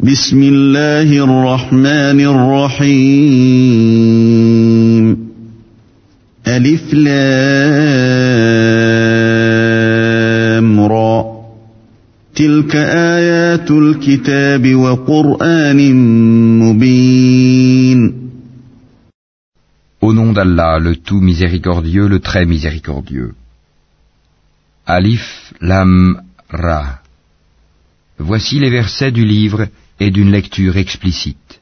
بسم الله الرحمن الرحيم ألف لام را تلك آيات الكتاب وقرآن مبين Au nom d'Allah, le tout miséricordieux, le très miséricordieux. Alif Lam Ra. Voici les versets du livre et d'une lecture explicite.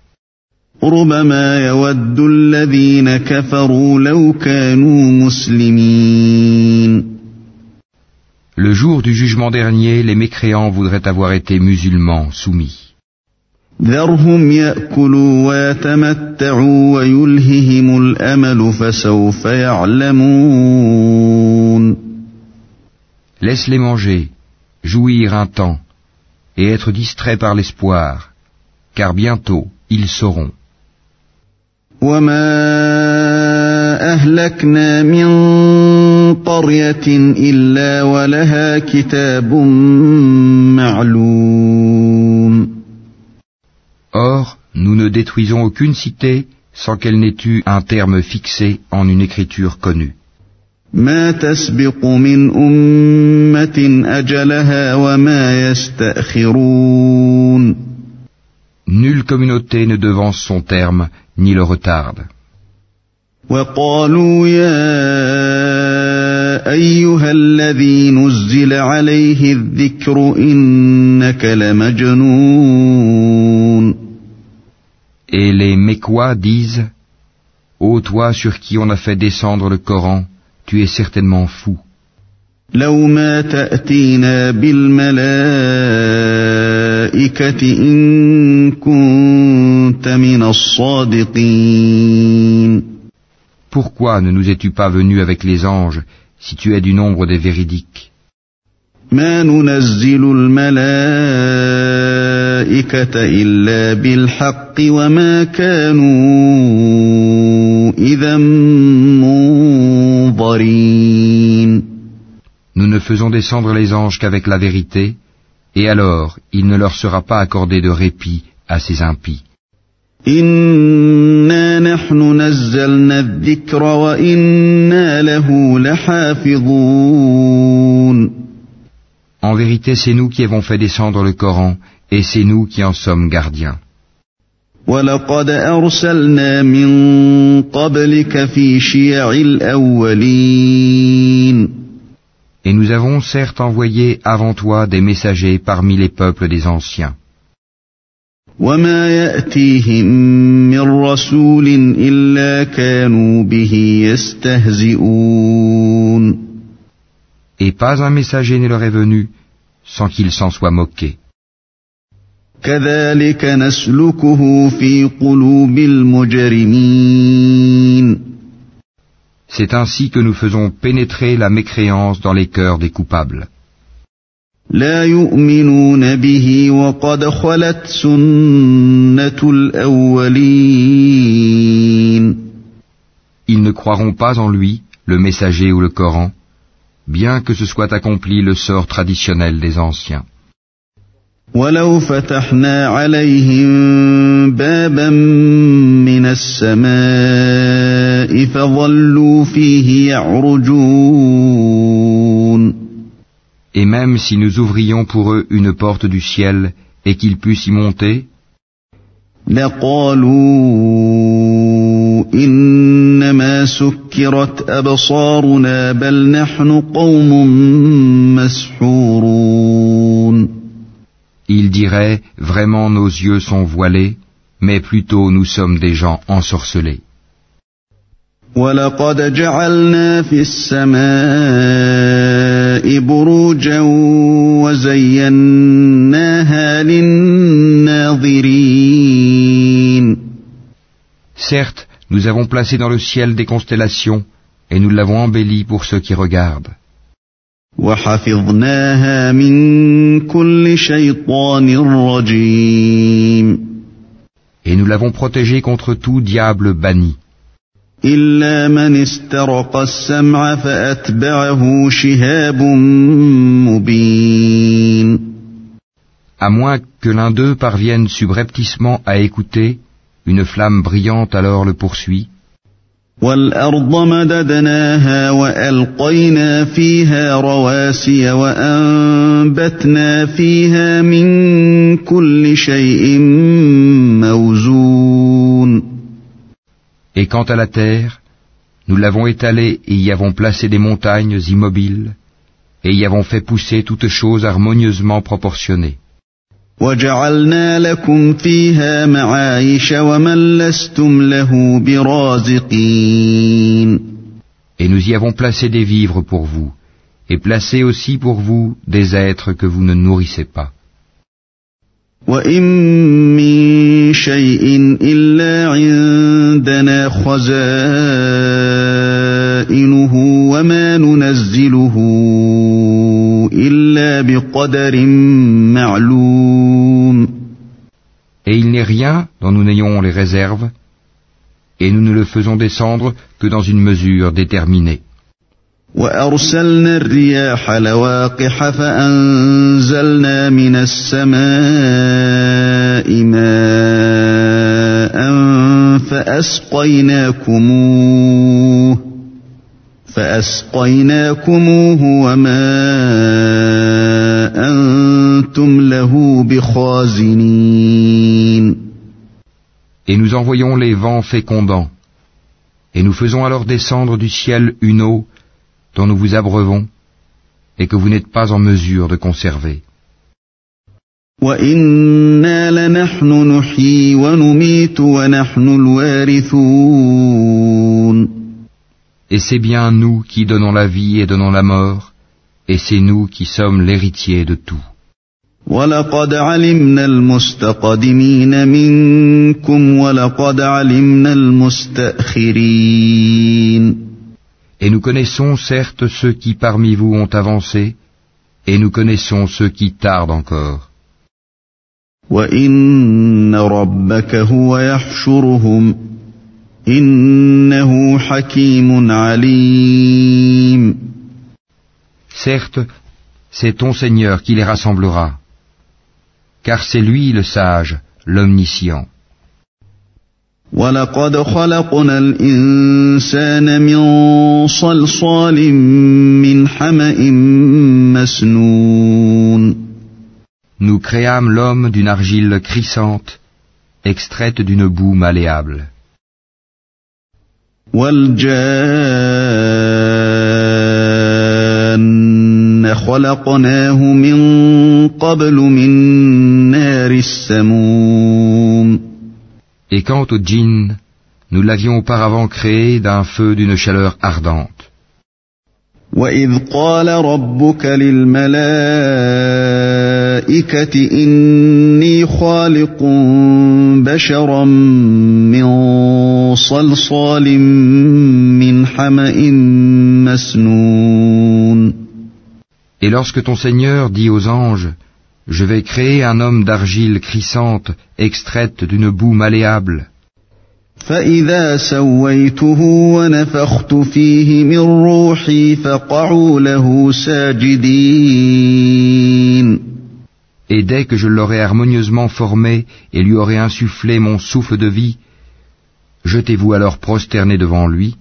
Le jour du jugement dernier, les mécréants voudraient avoir été musulmans soumis. Laisse-les manger, jouir un temps, et être distraits par l'espoir, car bientôt ils sauront. وما أهلكنا من قرية إلا ولها كتاب معلوم Or, nous ne détruisons aucune cité sans qu'elle n'ait eu un terme fixé en une écriture connue. ما تسبق من أمة أجلها وما يستأخرون Nulle communauté ne devance son terme ni le retarde. Et les Mécois disent Ô toi sur qui on a fait descendre le Coran, tu es certainement fou. لو ما تأتينا بالملائكة إن كنت من الصادقين. Pourquoi ne nous es-tu pas venu avec les anges si tu es du nombre des véridiques? ما ننزل الملائكة إلا بالحق وما كانوا إذا منظرين. ne faisons descendre les anges qu'avec la vérité, et alors il ne leur sera pas accordé de répit à ces impies. إنا نحن نزلنا الذكر وإنا له لحافظون En vérité, c'est nous qui avons fait descendre le Coran, et c'est nous qui en sommes gardiens. ولقد أرسلنا من قبلك في شيع الأولين Et nous avons certes envoyé avant toi des messagers parmi les peuples des anciens. وما يأتيهم من رسول إلا كانوا به يستهزئون Et pas un messager ne leur est venu sans qu'ils s'en soient moqués. كذلك نسلكه في قلوب المجرمين C'est ainsi que nous faisons pénétrer la mécréance dans les cœurs des coupables. Ils ne croiront pas en lui, le messager ou le Coran, bien que ce soit accompli le sort traditionnel des anciens. ولو فتحنا عليهم بابا من السماء فظلوا فيه يعرجون Et même si nous ouvrions pour eux une porte du ciel et qu'ils puissent y monter, لقالوا إنما سكرت أبصارنا بل نحن قوم مسحورون diraient Vraiment nos yeux sont voilés, mais plutôt nous sommes des gens ensorcelés. ولقد جعلنا في السماء بروجا وزيناها للناظرين Certes, nous avons placé dans le ciel des constellations, et nous l'avons embelli pour ceux qui regardent. وحفظناها من كل شيطان رجيم Et nous l'avons protégé contre tout diable banni, إلا من استرق السمع فأتبعه شهاب مبين À moins que l'un d'eux parvienne subrepticement à écouter, une flamme brillante alors le poursuit. والأرض مددناها وألقينا فيها رواسي وأنبتنا فيها من كل شيء موزون Et quant à la terre, nous l'avons étalée et y avons placé des montagnes immobiles, et y avons fait pousser toutes choses harmonieusement proportionnées. وجعلنا لكم فيها معايش ومن لستم له برازقين Et nous y avons placé des vivres pour vous, et placé aussi pour vous des êtres que vous ne nourrissez pas. وإن من شيء إلا عندنا خزائنه وما ننزله إلا بقدر معلوم Et il n'est rien dont nous n'ayons les réserves, et nous ne le faisons descendre que dans une mesure déterminée. وأرسلنا الرياح لواقح فأنزلنا من السماء ماء فأسقيناكموه فأسقيناكموه وما أنتم له بخازنين Et nous envoyons les vents fécondants, et nous faisons alors descendre du ciel une eau dont nous vous abreuvons, et que vous n'êtes pas en mesure de conserver. Et c'est bien nous qui donnons la vie et donnons la mort, et c'est nous qui sommes l'héritier de tout. ولقد علمنا المستقدمين منكم ولقد علمنا المستأخرين Et nous connaissons certes ceux qui parmi vous ont avancé, et nous connaissons ceux qui tardent encore. وإن ربك هو يحشرهم إنه حكيم عليم Certes, c'est ton Seigneur qui les rassemblera, car c'est lui le sage, l'omniscient. ولقد خلقنا الإنسان من صلصال من حمأ مسنون Nous créâmes l'homme d'une argile crissante, extraite d'une boue malléable. والجان خلقناه من قبل من نار السموم Et quant au djinn, nous l'avions auparavant créé d'un feu d'une chaleur ardente. وإذ قال ربك للملائكة إني خالق بشرا من صلصال من حمأ مسنون Et lorsque ton Seigneur dit aux anges, Je vais créer un homme d'argile crissante, extraite d'une boue malléable, et dès que je l'aurai harmonieusement formé et lui aurai insufflé mon souffle de vie, jetez-vous alors prosterné devant lui.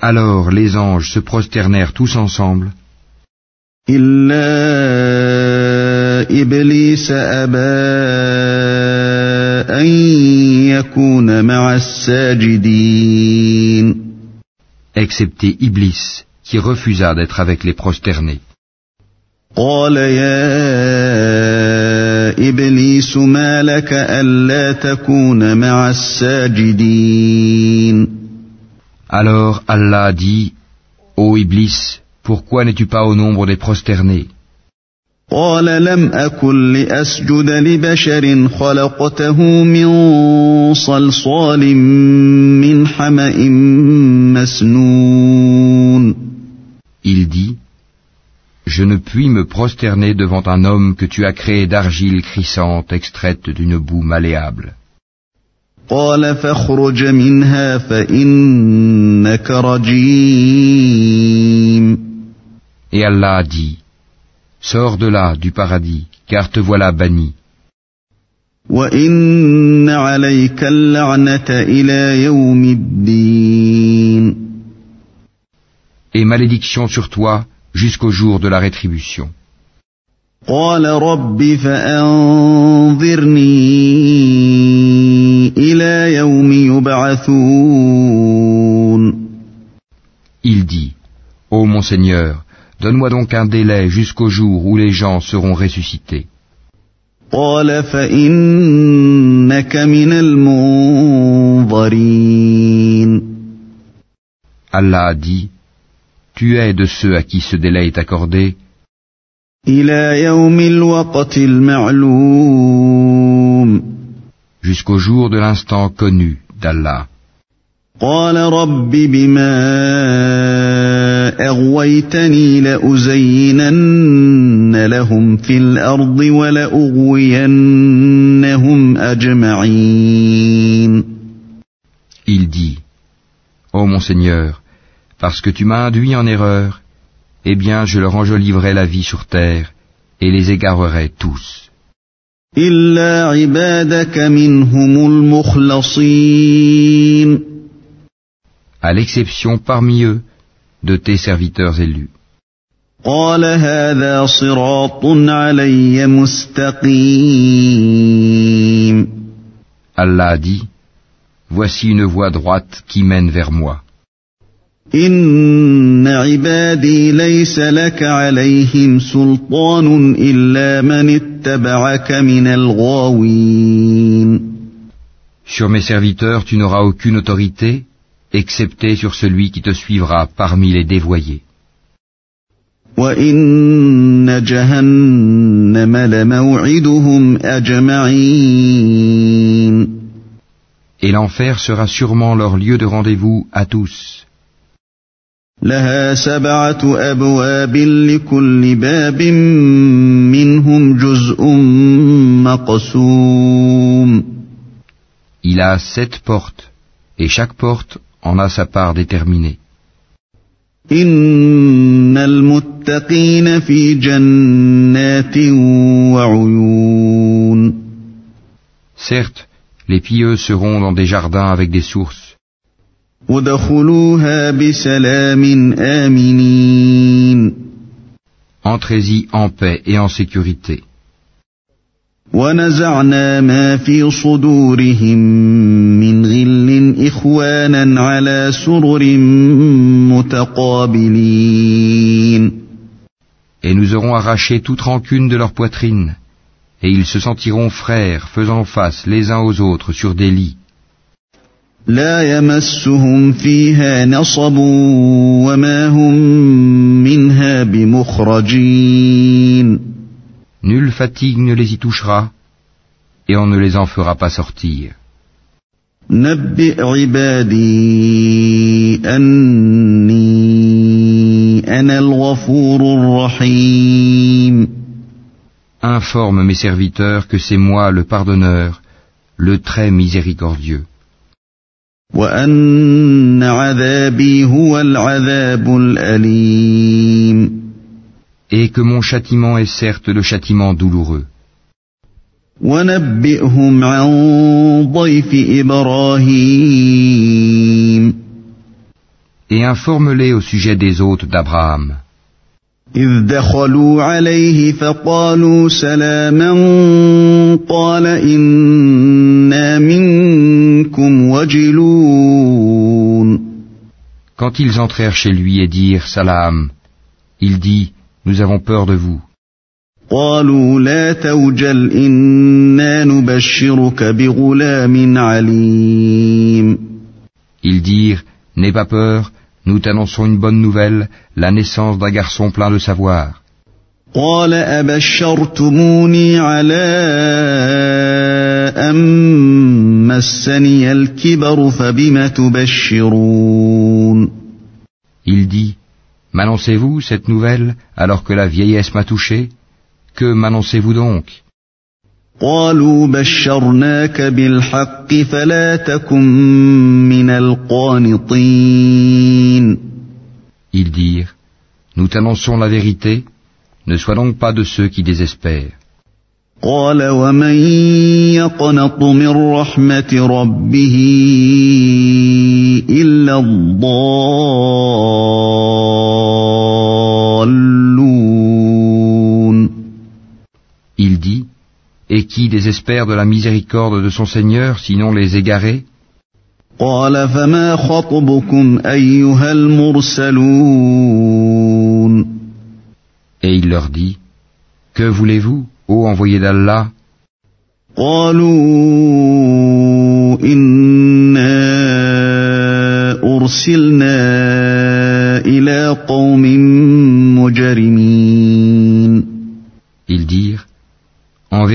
Alors les anges se prosternèrent tous ensemble. Excepté Iblis, qui refusa d'être avec les prosternés. إبليس ما لك ألا تكون مع الساجدين. Alors Allah dit, Ô Iblis, pourquoi n'es-tu pas au nombre des prosternés? قال لم أكن لأسجد لبشر خلقته من صلصال من حمأ مسنون. Il dit, Je ne puis me prosterner devant un homme que tu as créé d'argile crissante extraite d'une boue malléable. Et Allah dit, Sors de là du paradis, car te voilà banni. Et malédiction sur toi, jusqu'au jour de la rétribution. قال رب فأنظرني إلى يوم يبعثون Il dit, Ô mon Seigneur, donne-moi donc un délai jusqu'au jour où les gens seront ressuscités. قال فإنك من المنظرين Allah a dit, Tu es de ceux à qui ce délai est accordé إلى يوم الوقت المعلوم jusqu'au jour de l'instant connu d'Allah. قال رب بما أغويتني لأزينن لهم في الأرض ولأغوينهم أجمعين Il dit, Ô mon Seigneur, parce que tu m'as induit en erreur, eh bien je leur enjoliverai la vie sur terre et les égarerai tous. À l'exception parmi eux de tes serviteurs élus. Allah dit, Voici une voie droite qui mène vers moi. إن عبادي ليس لك عليهم سلطان إلا من اتبعك من الغاوين Sur mes serviteurs tu n'auras aucune autorité, excepté sur celui qui te suivra parmi les dévoyés. وإن جهنم لموعدهم أجمعين Et l'enfer sera sûrement leur lieu de rendez-vous à tous. لها سبعة أبواب لكل باب منهم جزء مقسوم Il a sept portes, et chaque porte en a sa part déterminée. إن المتقين في جنات وعيون Certes, les pieux seront dans des jardins avec des sources. ادخلوها بسلام آمنين Entrez-y en paix et en sécurité. ونزعنا ما في صدورهم من غل إخوانا على سرر متقابلين Et nous aurons arraché toute rancune de leur poitrine, et ils se sentiront frères faisant face les uns aux autres sur des lits. لا يمسهم فيها نصب وما هم منها بمخرجين Nulle fatigue ne les y touchera, et on ne les en fera pas sortir. نبئ عبادي أني أنا الغفور الرحيم Informe mes serviteurs que c'est moi le pardonneur, le très miséricordieux, وأن عذابي هو العذاب الأليم et que mon châtiment est certes le châtiment douloureux. ونبئهم عن ضيف إبراهيم Et informe-les au sujet des hôtes d'Abraham, إذ دخلوا عليه فقالوا سلاما قال إنا منكم وجلون quand ils entrèrent chez lui et dirent Salam, il dit, Nous avons peur de vous. قالوا لا توجل إنا نبشرك بغلام عليم Ils dirent, N'aie pas peur, nous t'annonçons une bonne nouvelle, la naissance d'un garçon plein de savoir. قال أبشرتموني على أن مسني الكبر فبم تبشرون Il dit, M'annoncez-vous cette nouvelle alors que la vieillesse m'a touché Que m'annoncez-vous donc قالوا بشرناك بالحق فلا تكن من القانطين Ils dirent, Nous t'annonçons la vérité, ne sois donc pas de ceux qui désespèrent. قال ومن يقنط من رحمة ربه إلا الضالون Et qui désespère de la miséricorde de son Seigneur, sinon les égarés قال فما خطبكم أيها المرسلون Et il leur dit, Que voulez-vous, ô envoyé d'Allah قالوا إنا أرسلنا إلى قوم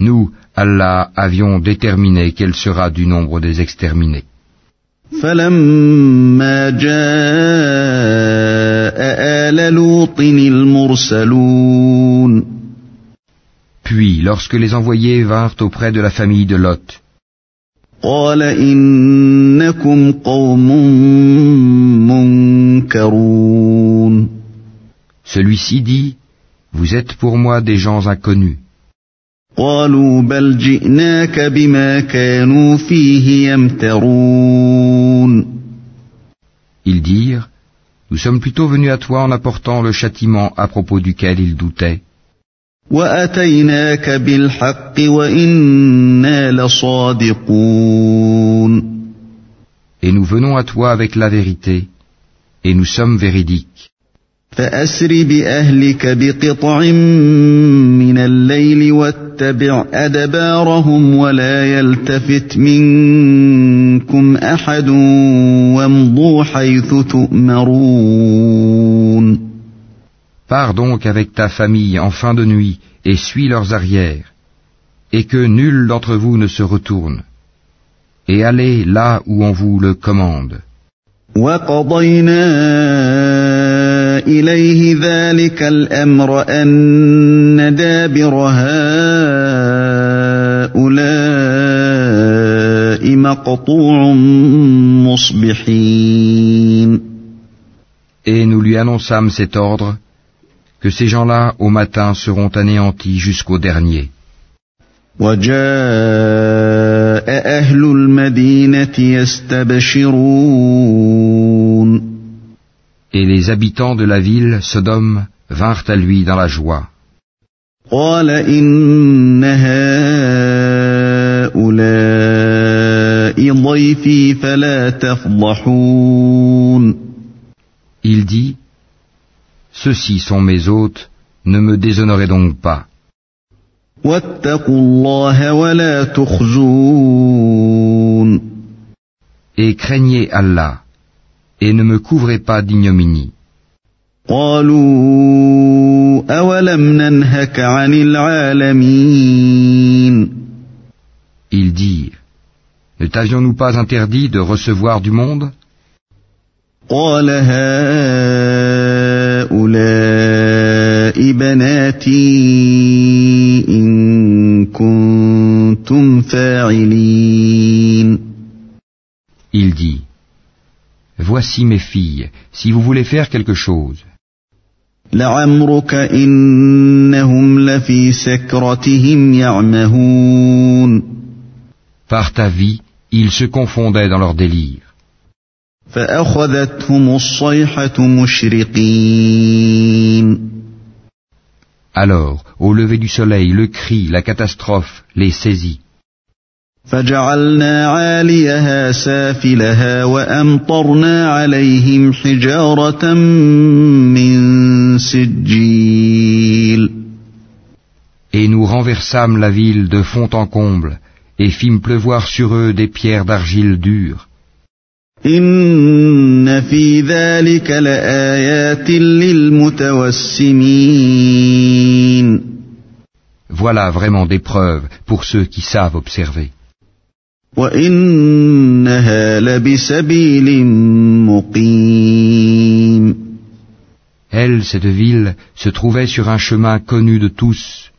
Nous, Allah, avions déterminé qu'elle sera du nombre des exterminés. فلما جاء آل لوط المرسلون Puis, lorsque les envoyés vinrent auprès de la famille de Lot, قال إنكم قوم منكرون celui-ci dit, Vous êtes pour moi des gens inconnus. قالوا بل جئناك بما كانوا فيه يمترون Ils dirent, Nous sommes plutôt venus à toi en apportant le châtiment à propos duquel ils doutaient, وأتيناك بالحق وإنا لصادقون et nous venons à toi avec la vérité, et nous sommes véridiques. فأسر بأهلك بقطع من الليل واتبع أدبارهم ولا يلتفت منكم أحد وامضوا حيث تؤمرون Pars donc avec ta famille en fin de nuit et suis leurs arrières, et que nul d'entre vous ne se retourne, et allez là où on vous le commande. وقضينا إليه ذلك الأمر أن دابر هؤلاء مقطوع مصبحين Et nous lui annonçâmes cet ordre, que ces gens-là au matin seront anéantis jusqu'au dernier. وجاء أهل المدينة يستبشرون Et les habitants de la ville, Sodome, vinrent à lui dans la joie. قال إن هؤلاء ضيفي فلا تفضحون Il dit, Ceux-ci sont mes hôtes, ne me déshonorez donc pas, واتقوا الله ولا تخزون et craignez Allah, et ne me couvrez pas d'ignominie. Ils dirent, ne t'avions-nous pas interdit de recevoir du monde? Il dit, Voici mes filles, si vous voulez faire quelque chose. Par ta vie, ils se confondaient dans leur délire. Alors, au lever du soleil, le cri, la catastrophe les saisit. فجعلنا عاليها سافلها وأمطرنا عليهم حجارة من سجيل Et nous renversâmes la ville de fond en comble et fîmes pleuvoir sur eux des pierres d'argile dure. إن في ذلك لآيات للمتوسمين Voilà vraiment des preuves pour ceux qui savent observer. وإنها لبسبيل مقيم Elle, cette ville, se trouvait sur un chemin connu de tous.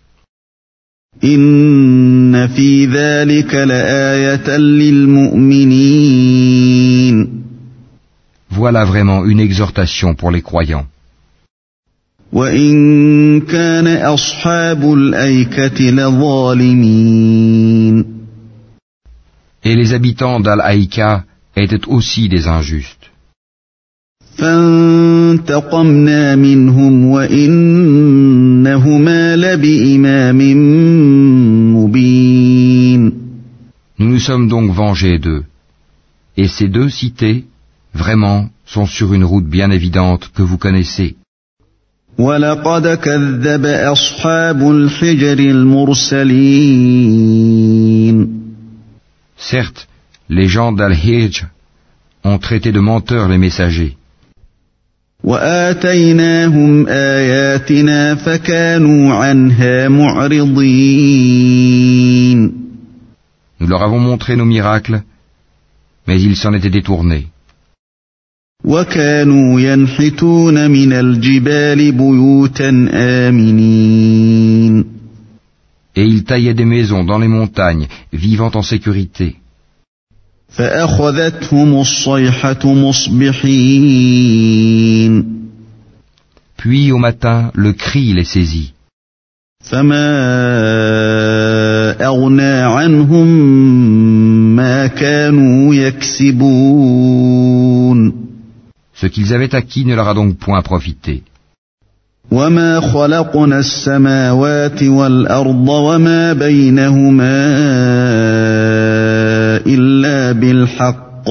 إن في ذلك لآية للمؤمنين Voilà vraiment une exhortation pour les croyants. وإن كان أصحاب الأيكة لظالمين Et les habitants d'Al-Haïka étaient aussi des injustes. فانتقمنا منهم وإنهما لبإمام مبين Nous nous sommes donc vengés d'eux. Et ces deux cités, vraiment, sont sur une route bien évidente que vous connaissez. ولقد كذب أصحاب الحجر المرسلين Certes, les gens d'Al-Hijj ont traité de menteurs les messagers. Nous leur avons montré nos miracles, mais ils s'en étaient détournés. Et ils taillaient des maisons dans les montagnes, vivant en sécurité. Puis au matin, le cri les saisit. Ce qu'ils avaient acquis ne leur a donc point profité. وما خلقنا السماوات والأرض وما بينهما إلا بالحق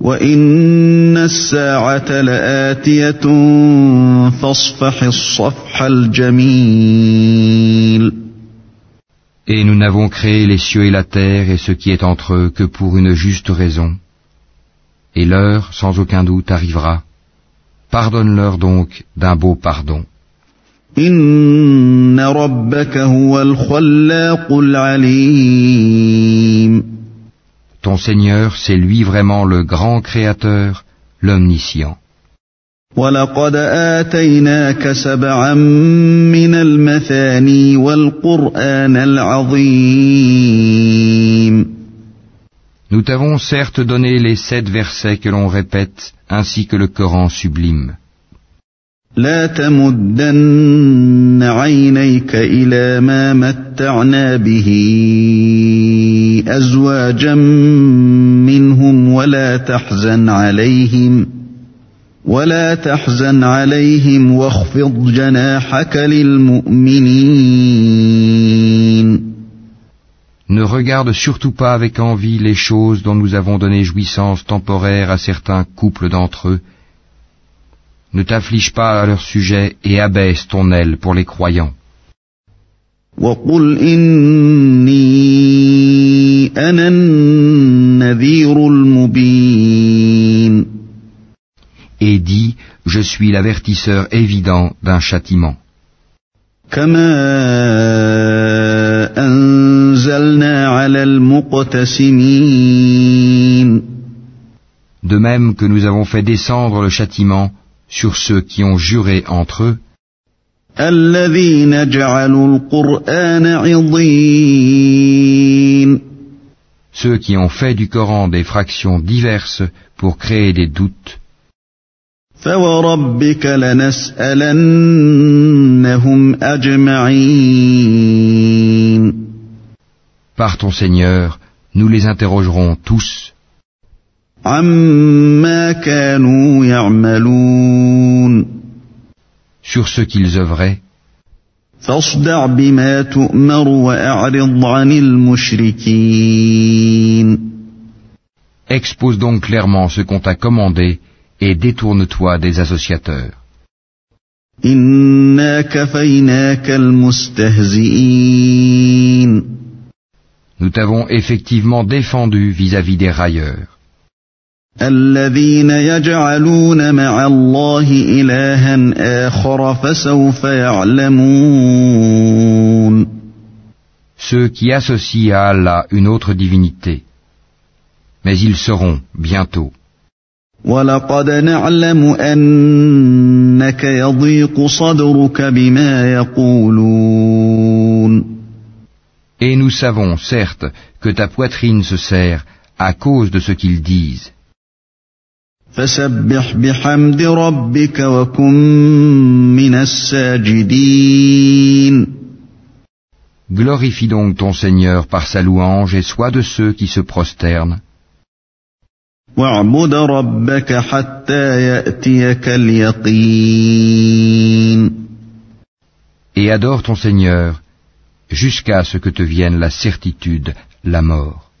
وإن الساعة لآتية فاصفح الصفح الجميل Et nous n'avons créé les cieux et la terre et ce qui est entre eux que pour une juste raison. Et l'heure, sans aucun doute, arrivera. Pardonne-leur donc d'un beau pardon. إن ربك هو الخلاق العليم Ton Seigneur, c'est lui vraiment le grand Créateur, l'Omniscient. ولقد آتيناك سبعا من المثاني والقرآن العظيم Nous t'avons certes donné les sept versets que l'on répète, ainsi que le Coran sublime. لا تمدن عينيك إلى ما متعنا به أزواجا منهم ولا تحزن عليهم ولا تحزن عليهم واخفض جناحك للمؤمنين Ne regarde surtout pas avec envie les choses dont nous avons donné jouissance temporaire à certains couples d'entre eux. Ne t'afflige pas à leur sujet et abaisse ton aile pour les croyants. Et dis, je suis l'avertisseur évident d'un châtiment. De même que nous avons fait descendre le châtiment sur ceux qui ont juré entre eux, ceux qui ont fait du Coran des fractions diverses pour créer des doutes. فوربك لنسألنهم أجمعين Par ton Seigneur, nous les interrogerons tous عما كانوا يعملون sur ce qu'ils œuvraient, فاصدع بما تؤمر وأعرض عن المشركين expose donc clairement ce qu'on t'a commandé et détourne-toi des associateurs. إنا كفيناك المستهزئين nous t'avons effectivement défendu vis-à-vis des railleurs. Ceux qui associent à Allah une autre divinité, mais ils seront bientôt. Et nous savons, certes, que ta poitrine se serre à cause de ce qu'ils disent. Glorifie donc ton Seigneur par sa louange et sois de ceux qui se prosternent. Et adore ton Seigneur jusqu'à ce que te vienne la certitude, la mort.